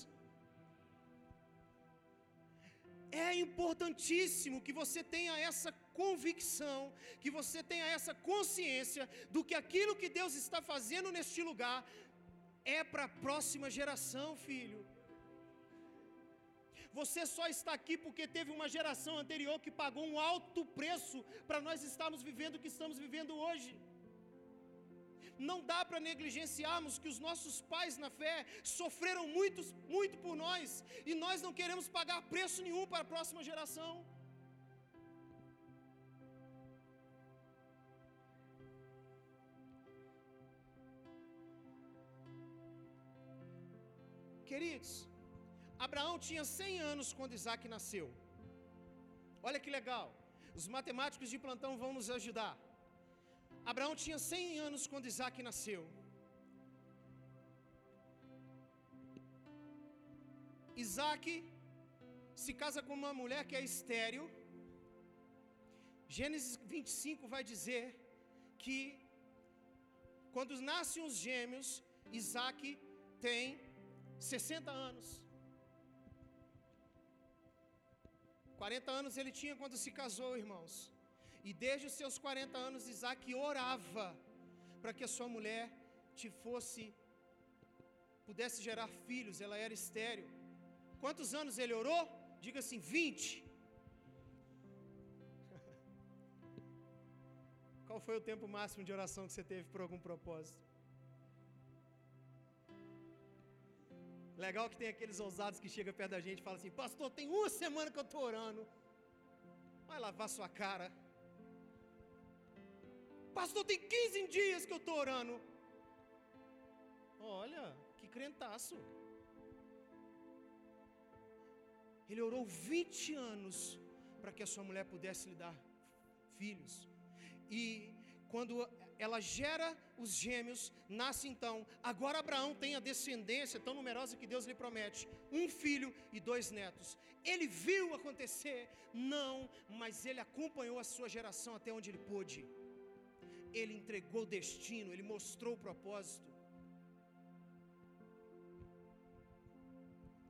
É importantíssimo que você tenha essa convicção, que você tenha essa consciência do que aquilo que Deus está fazendo neste lugar é para a próxima geração, filho. Você só está aqui porque teve uma geração anterior que pagou um alto preço para nós estarmos vivendo o que estamos vivendo hoje. Não dá para negligenciarmos que os nossos pais na fé sofreram muito, muito por nós e nós não queremos pagar preço nenhum para a próxima geração. Queridos, Abraão tinha 100 anos quando Isaac nasceu. Olha que legal. Os matemáticos de plantão vão nos ajudar. Abraão tinha 100 anos quando Isaac nasceu. Isaac se casa com uma mulher que é estéril. Gênesis 25 vai dizer que quando nascem os gêmeos, Isaac tem 60 anos. 40 anos ele tinha quando se casou, irmãos. E desde os seus 40 anos, Isaac orava para que a sua mulher te fosse pudesse gerar filhos, ela era estéril. Quantos anos ele orou? Diga assim, 20. Qual foi o tempo máximo de oração que você teve por algum propósito? Legal que tem aqueles ousados que chegam perto da gente e falam assim: Pastor, tem uma semana que eu estou orando. Vai lavar sua cara. Pastor, tem 15 dias que eu estou orando. Olha, que crentaço. Ele orou 20 anos para que a sua mulher pudesse lhe dar filhos. E quando ela gera os gêmeos, nasce então. Agora Abraão tem a descendência tão numerosa que Deus lhe promete: um filho e dois netos. Ele viu acontecer? Não, mas ele acompanhou a sua geração até onde ele pôde. Ele entregou o destino, ele mostrou o propósito.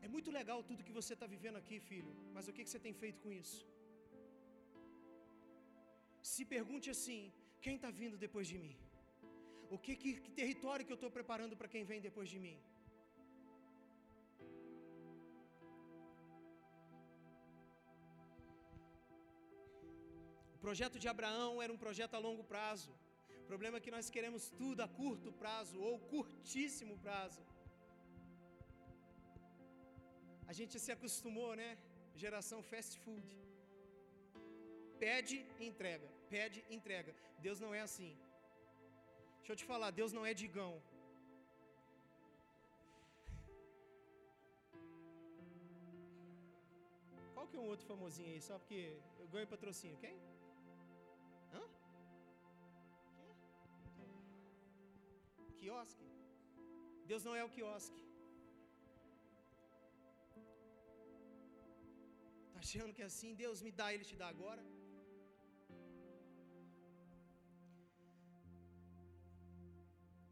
É muito legal tudo que você está vivendo aqui, filho, mas o que, que você tem feito com isso? Se pergunte assim: quem está vindo depois de mim? O que, que, que território que eu estou preparando para quem vem depois de mim? O projeto de Abraão era um projeto a longo prazo. O problema é que nós queremos tudo a curto prazo ou curtíssimo prazo. A gente se acostumou, né? Geração fast food. Pede entrega, pede entrega. Deus não é assim. Deixa eu te falar, Deus não é digão. Qual que é um outro famosinho aí? Só porque eu ganho patrocínio. Quem? Hã? Quiosque. Deus não é o quiosque. Tá achando que é assim? Deus me dá, Ele te dá agora?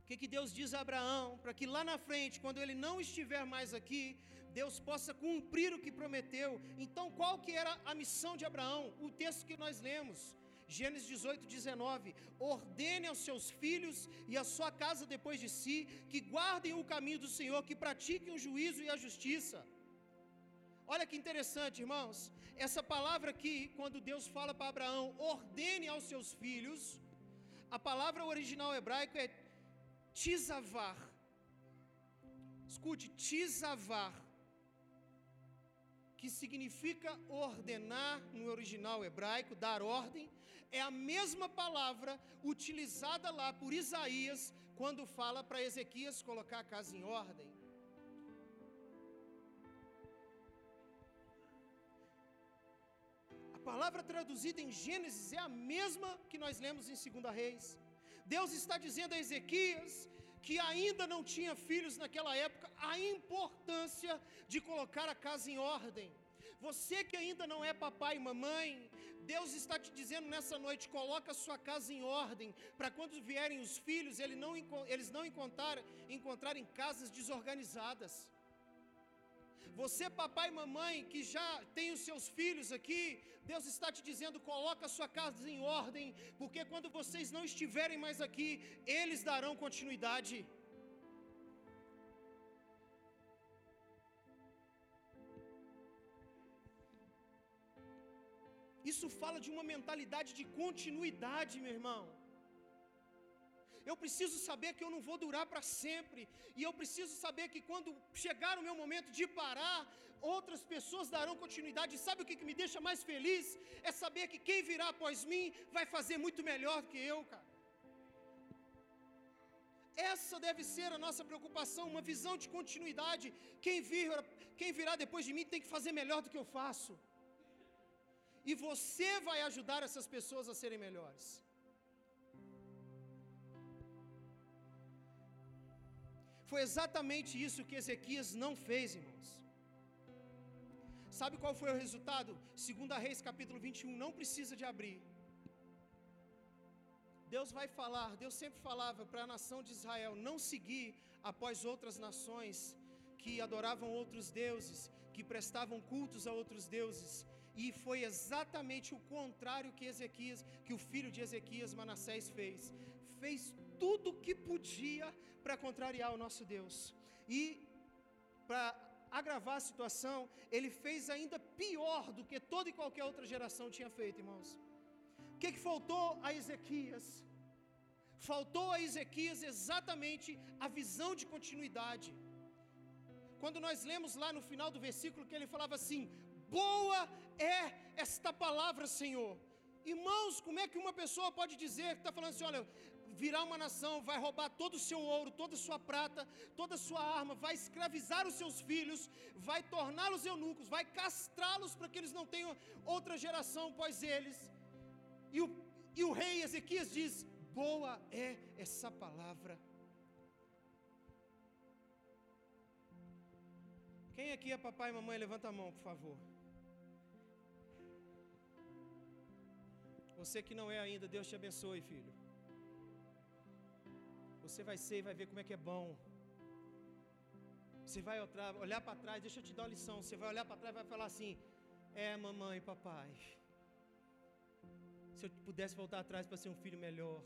O que, que Deus diz a Abraão? Para que lá na frente, quando ele não estiver mais aqui, Deus possa cumprir o que prometeu. Então, qual que era a missão de Abraão? O texto que nós lemos, Gênesis 18, 19: Ordene aos seus filhos e à sua casa depois de si, que guardem o caminho do Senhor, que pratiquem o juízo e a justiça. Olha que interessante, irmãos. Essa palavra aqui, quando Deus fala para Abraão, ordene aos seus filhos, a palavra original hebraico é tizavar. Escute, tizavar, que significa ordenar no original hebraico, dar ordem, é a mesma palavra utilizada lá por Isaías quando fala para Ezequias colocar a casa em ordem. A palavra traduzida em Gênesis é a mesma que nós lemos em 2 Reis. Deus está dizendo a Ezequias que ainda não tinha filhos naquela época, a importância de colocar a casa em ordem. Você que ainda não é papai e mamãe, Deus está te dizendo nessa noite: coloca a sua casa em ordem, para quando vierem os filhos, eles não, eles não encontrar, encontrarem casas desorganizadas. Você, papai e mamãe, que já tem os seus filhos aqui, Deus está te dizendo: coloca a sua casa em ordem, porque quando vocês não estiverem mais aqui, eles darão continuidade. Isso fala de uma mentalidade de continuidade, meu irmão. Eu preciso saber que eu não vou durar para sempre. E eu preciso saber que quando chegar o meu momento de parar, outras pessoas darão continuidade. E sabe o que, que me deixa mais feliz? É saber que quem virá após mim vai fazer muito melhor do que eu, cara. Essa deve ser a nossa preocupação, uma visão de continuidade. Quem, vir, quem virá depois de mim tem que fazer melhor do que eu faço. E você vai ajudar essas pessoas a serem melhores. Foi exatamente isso que Ezequias não fez, irmãos. Sabe qual foi o resultado? Segunda Reis, capítulo 21, não precisa de abrir. Deus vai falar, Deus sempre falava para a nação de Israel não seguir após outras nações que adoravam outros deuses, que prestavam cultos a outros deuses. E foi exatamente o contrário que Ezequias, que o filho de Ezequias, Manassés, fez. Fez tudo o que podia para contrariar o nosso Deus. E para agravar a situação, ele fez ainda pior do que toda e qualquer outra geração tinha feito, irmãos. O que, que faltou a Ezequias? Faltou a Ezequias exatamente a visão de continuidade. Quando nós lemos lá no final do versículo que ele falava assim: Boa é esta palavra, Senhor. Irmãos, como é que uma pessoa pode dizer que está falando assim: olha, virá uma nação, vai roubar todo o seu ouro, toda a sua prata, toda a sua arma, vai escravizar os seus filhos, vai torná-los eunucos, vai castrá-los para que eles não tenham outra geração após eles. E o, e o rei Ezequias diz: Boa é essa palavra. Quem aqui é papai e mamãe? Levanta a mão, por favor. Você que não é ainda, Deus te abençoe, filho. Você vai ser e vai ver como é que é bom. Você vai olhar para trás, deixa eu te dar uma lição. Você vai olhar para trás e vai falar assim: É, mamãe papai. Se eu pudesse voltar atrás para ser um filho melhor.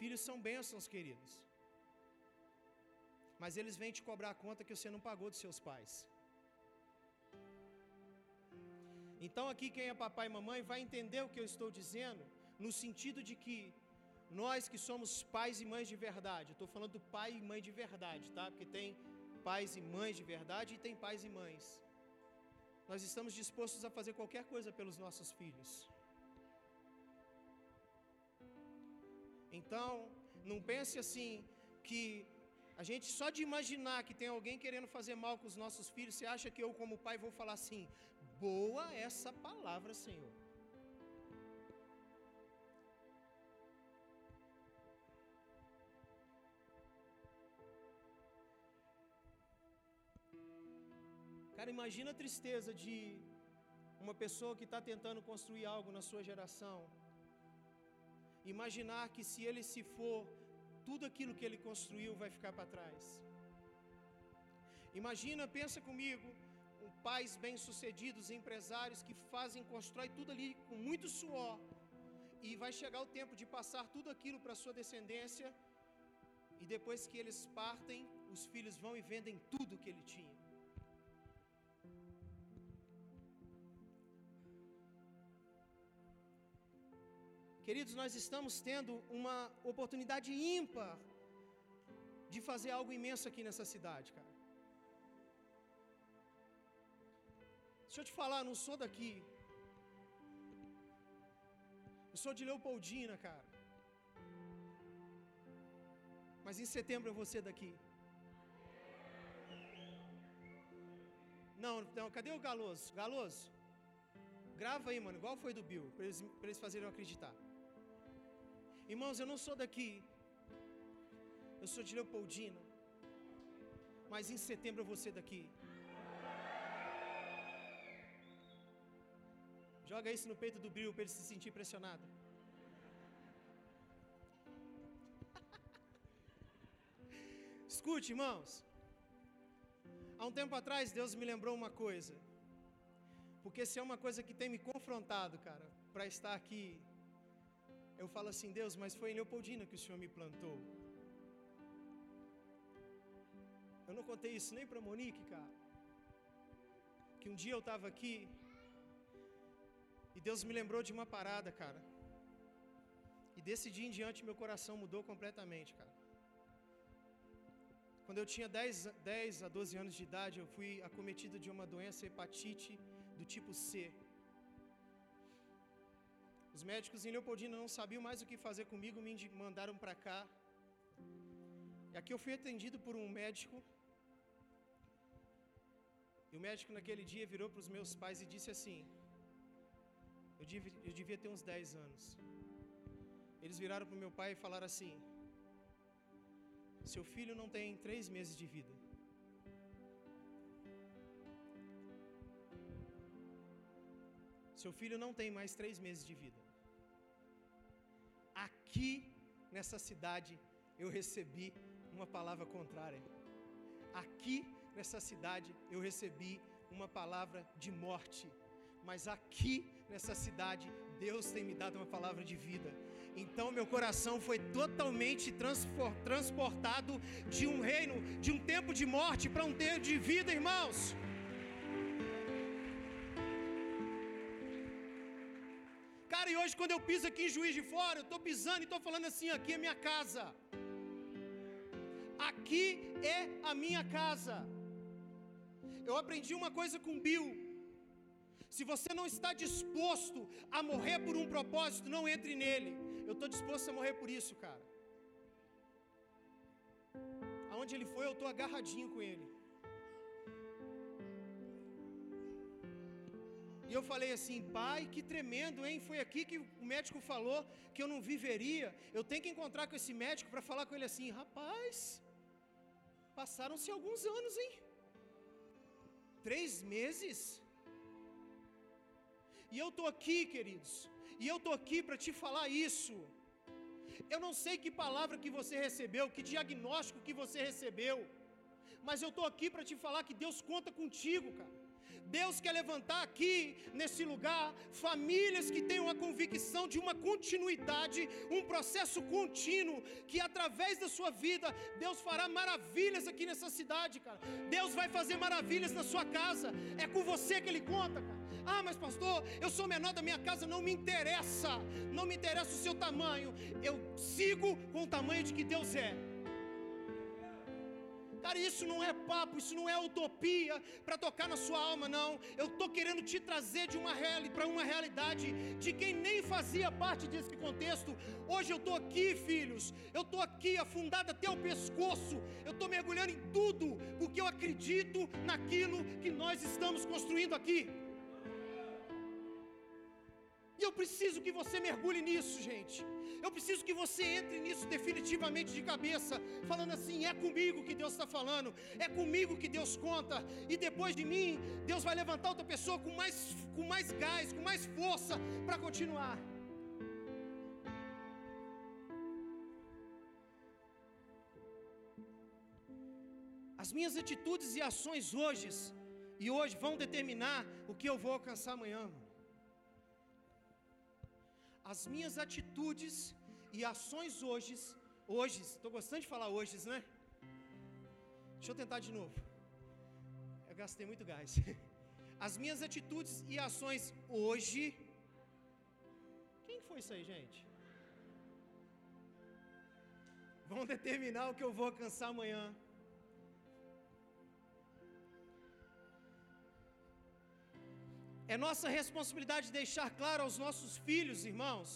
Filhos são bênçãos, queridos. Mas eles vêm te cobrar a conta que você não pagou dos seus pais. Então, aqui, quem é papai e mamãe vai entender o que eu estou dizendo, no sentido de que nós que somos pais e mães de verdade, estou falando do pai e mãe de verdade, tá? Porque tem pais e mães de verdade e tem pais e mães. Nós estamos dispostos a fazer qualquer coisa pelos nossos filhos. Então, não pense assim que a gente só de imaginar que tem alguém querendo fazer mal com os nossos filhos, você acha que eu, como pai, vou falar assim: boa essa palavra, Senhor. Cara, imagina a tristeza de uma pessoa que está tentando construir algo na sua geração. Imaginar que se ele se for, tudo aquilo que ele construiu vai ficar para trás. Imagina, pensa comigo, pais bem-sucedidos, empresários que fazem, constroem tudo ali com muito suor, e vai chegar o tempo de passar tudo aquilo para sua descendência, e depois que eles partem, os filhos vão e vendem tudo que ele tinha. Queridos, nós estamos tendo uma oportunidade ímpar de fazer algo imenso aqui nessa cidade, cara. Deixa eu te falar, não sou daqui. Eu sou de Leopoldina, cara. Mas em setembro eu vou ser daqui. Não, não, cadê o Galoso? Galoso, grava aí, mano, igual foi do Bill, para eles, eles fazerem eu acreditar. Irmãos, eu não sou daqui. Eu sou de Leopoldina. Mas em setembro eu vou ser daqui. Joga isso no peito do brilho para ele se sentir pressionado. Escute, irmãos. Há um tempo atrás Deus me lembrou uma coisa. Porque se é uma coisa que tem me confrontado, cara, para estar aqui eu falo assim, Deus, mas foi em Leopoldina que o Senhor me plantou. Eu não contei isso nem para Monique, cara. Que um dia eu estava aqui e Deus me lembrou de uma parada, cara. E desse dia em diante meu coração mudou completamente, cara. Quando eu tinha 10, 10 a 12 anos de idade, eu fui acometido de uma doença hepatite do tipo C. Os médicos em Leopoldina não sabiam mais o que fazer comigo, me mandaram para cá. E aqui eu fui atendido por um médico. E o médico naquele dia virou para os meus pais e disse assim: eu devia, eu devia ter uns 10 anos. Eles viraram para o meu pai e falaram assim: Seu filho não tem três meses de vida. Seu filho não tem mais três meses de vida aqui nessa cidade eu recebi uma palavra contrária. Aqui nessa cidade eu recebi uma palavra de morte, mas aqui nessa cidade Deus tem me dado uma palavra de vida. Então meu coração foi totalmente transportado de um reino, de um tempo de morte para um tempo de vida, irmãos. Cara, e hoje quando eu piso aqui em Juiz de Fora, eu estou pisando e estou falando assim, aqui é minha casa. Aqui é a minha casa. Eu aprendi uma coisa com Bill. Se você não está disposto a morrer por um propósito, não entre nele. Eu estou disposto a morrer por isso, cara. Aonde ele foi, eu estou agarradinho com ele. E eu falei assim, pai, que tremendo, hein? Foi aqui que o médico falou que eu não viveria. Eu tenho que encontrar com esse médico para falar com ele assim, rapaz, passaram-se alguns anos, hein? Três meses? E eu estou aqui, queridos, e eu estou aqui para te falar isso. Eu não sei que palavra que você recebeu, que diagnóstico que você recebeu, mas eu estou aqui para te falar que Deus conta contigo, cara. Deus quer levantar aqui, nesse lugar, famílias que tenham a convicção de uma continuidade, um processo contínuo, que através da sua vida, Deus fará maravilhas aqui nessa cidade, cara. Deus vai fazer maravilhas na sua casa, é com você que Ele conta, cara. Ah, mas pastor, eu sou menor da minha casa, não me interessa, não me interessa o seu tamanho, eu sigo com o tamanho de que Deus é. Cara, isso não é papo, isso não é utopia para tocar na sua alma, não. Eu estou querendo te trazer de uma para uma realidade de quem nem fazia parte desse contexto. Hoje eu estou aqui, filhos. Eu estou aqui afundado até o pescoço. Eu estou mergulhando em tudo, porque eu acredito naquilo que nós estamos construindo aqui. E eu preciso que você mergulhe nisso, gente. Eu preciso que você entre nisso definitivamente de cabeça, falando assim: é comigo que Deus está falando, é comigo que Deus conta, e depois de mim, Deus vai levantar outra pessoa com mais, com mais gás, com mais força para continuar. As minhas atitudes e ações hoje e hoje vão determinar o que eu vou alcançar amanhã. As minhas atitudes e ações hoje, hoje, estou gostando de falar hoje, né? Deixa eu tentar de novo. Eu gastei muito gás. As minhas atitudes e ações hoje. Quem foi isso aí, gente? Vão determinar o que eu vou alcançar amanhã. É nossa responsabilidade deixar claro aos nossos filhos, irmãos,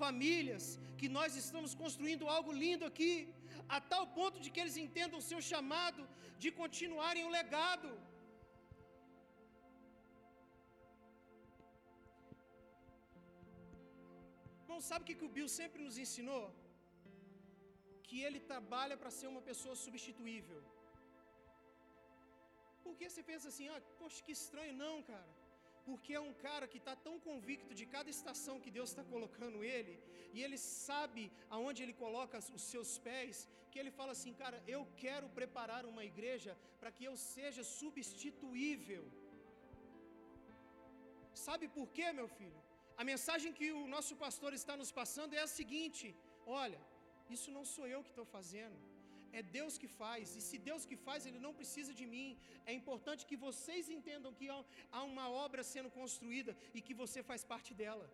famílias, que nós estamos construindo algo lindo aqui, a tal ponto de que eles entendam o seu chamado de continuarem o legado. Irmão, sabe o que, que o Bill sempre nos ensinou? Que ele trabalha para ser uma pessoa substituível. Porque você pensa assim, ah, poxa, que estranho, não, cara porque é um cara que está tão convicto de cada estação que Deus está colocando ele, e ele sabe aonde ele coloca os seus pés, que ele fala assim, cara, eu quero preparar uma igreja para que eu seja substituível. Sabe por quê, meu filho? A mensagem que o nosso pastor está nos passando é a seguinte: olha, isso não sou eu que estou fazendo é Deus que faz, e se Deus que faz, Ele não precisa de mim. É importante que vocês entendam que há uma obra sendo construída e que você faz parte dela.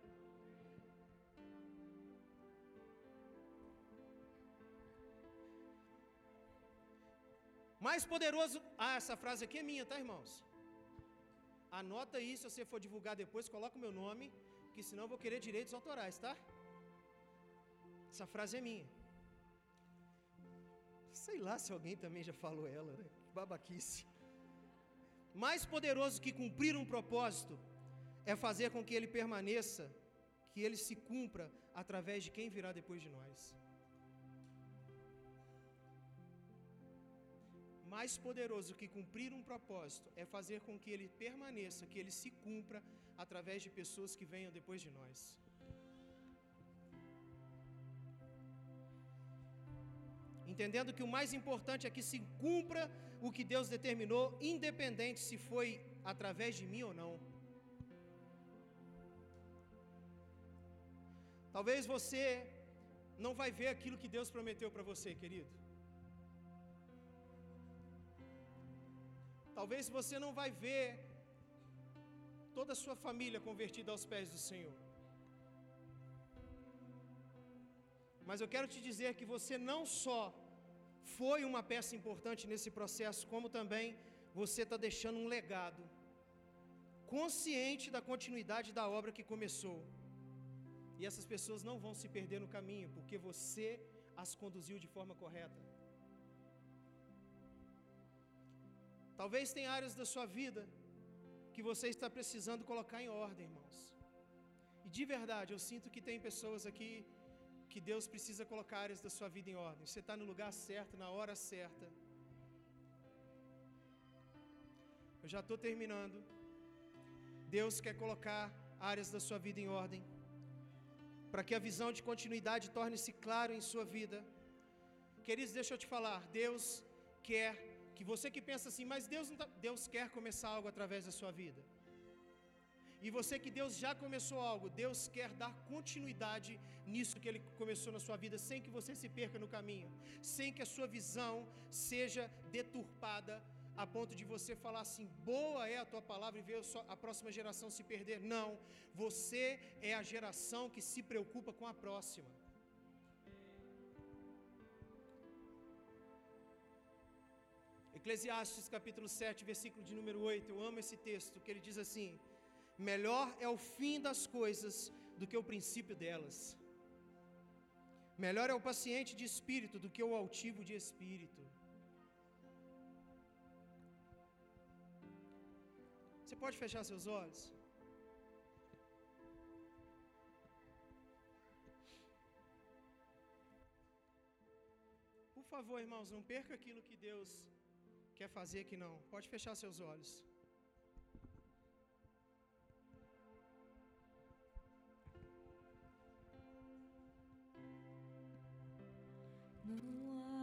Mais poderoso. Ah, essa frase aqui é minha, tá, irmãos? Anota aí, se você for divulgar depois, coloca o meu nome, que senão eu vou querer direitos autorais, tá? Essa frase é minha. Sei lá se alguém também já falou ela, né? Babaquice. Mais poderoso que cumprir um propósito é fazer com que ele permaneça, que ele se cumpra através de quem virá depois de nós. Mais poderoso que cumprir um propósito é fazer com que ele permaneça, que ele se cumpra através de pessoas que venham depois de nós. Entendendo que o mais importante é que se cumpra o que Deus determinou, independente se foi através de mim ou não. Talvez você não vai ver aquilo que Deus prometeu para você, querido. Talvez você não vai ver toda a sua família convertida aos pés do Senhor. Mas eu quero te dizer que você não só foi uma peça importante nesse processo, como também você está deixando um legado, consciente da continuidade da obra que começou. E essas pessoas não vão se perder no caminho, porque você as conduziu de forma correta. Talvez tenha áreas da sua vida que você está precisando colocar em ordem, irmãos. E de verdade, eu sinto que tem pessoas aqui que Deus precisa colocar áreas da sua vida em ordem. Você está no lugar certo, na hora certa. Eu já estou terminando. Deus quer colocar áreas da sua vida em ordem, para que a visão de continuidade torne-se clara em sua vida. Queridos, deixa eu te falar. Deus quer que você que pensa assim, mas Deus, tá, Deus quer começar algo através da sua vida. E você que Deus já começou algo, Deus quer dar continuidade nisso que Ele começou na sua vida, sem que você se perca no caminho, sem que a sua visão seja deturpada a ponto de você falar assim: boa é a tua palavra e ver a próxima geração se perder. Não, você é a geração que se preocupa com a próxima. Eclesiastes capítulo 7, versículo de número 8, eu amo esse texto, que ele diz assim: Melhor é o fim das coisas do que o princípio delas. Melhor é o paciente de espírito do que o altivo de espírito. Você pode fechar seus olhos? Por favor, irmãos, não perca aquilo que Deus quer fazer aqui não. Pode fechar seus olhos. no one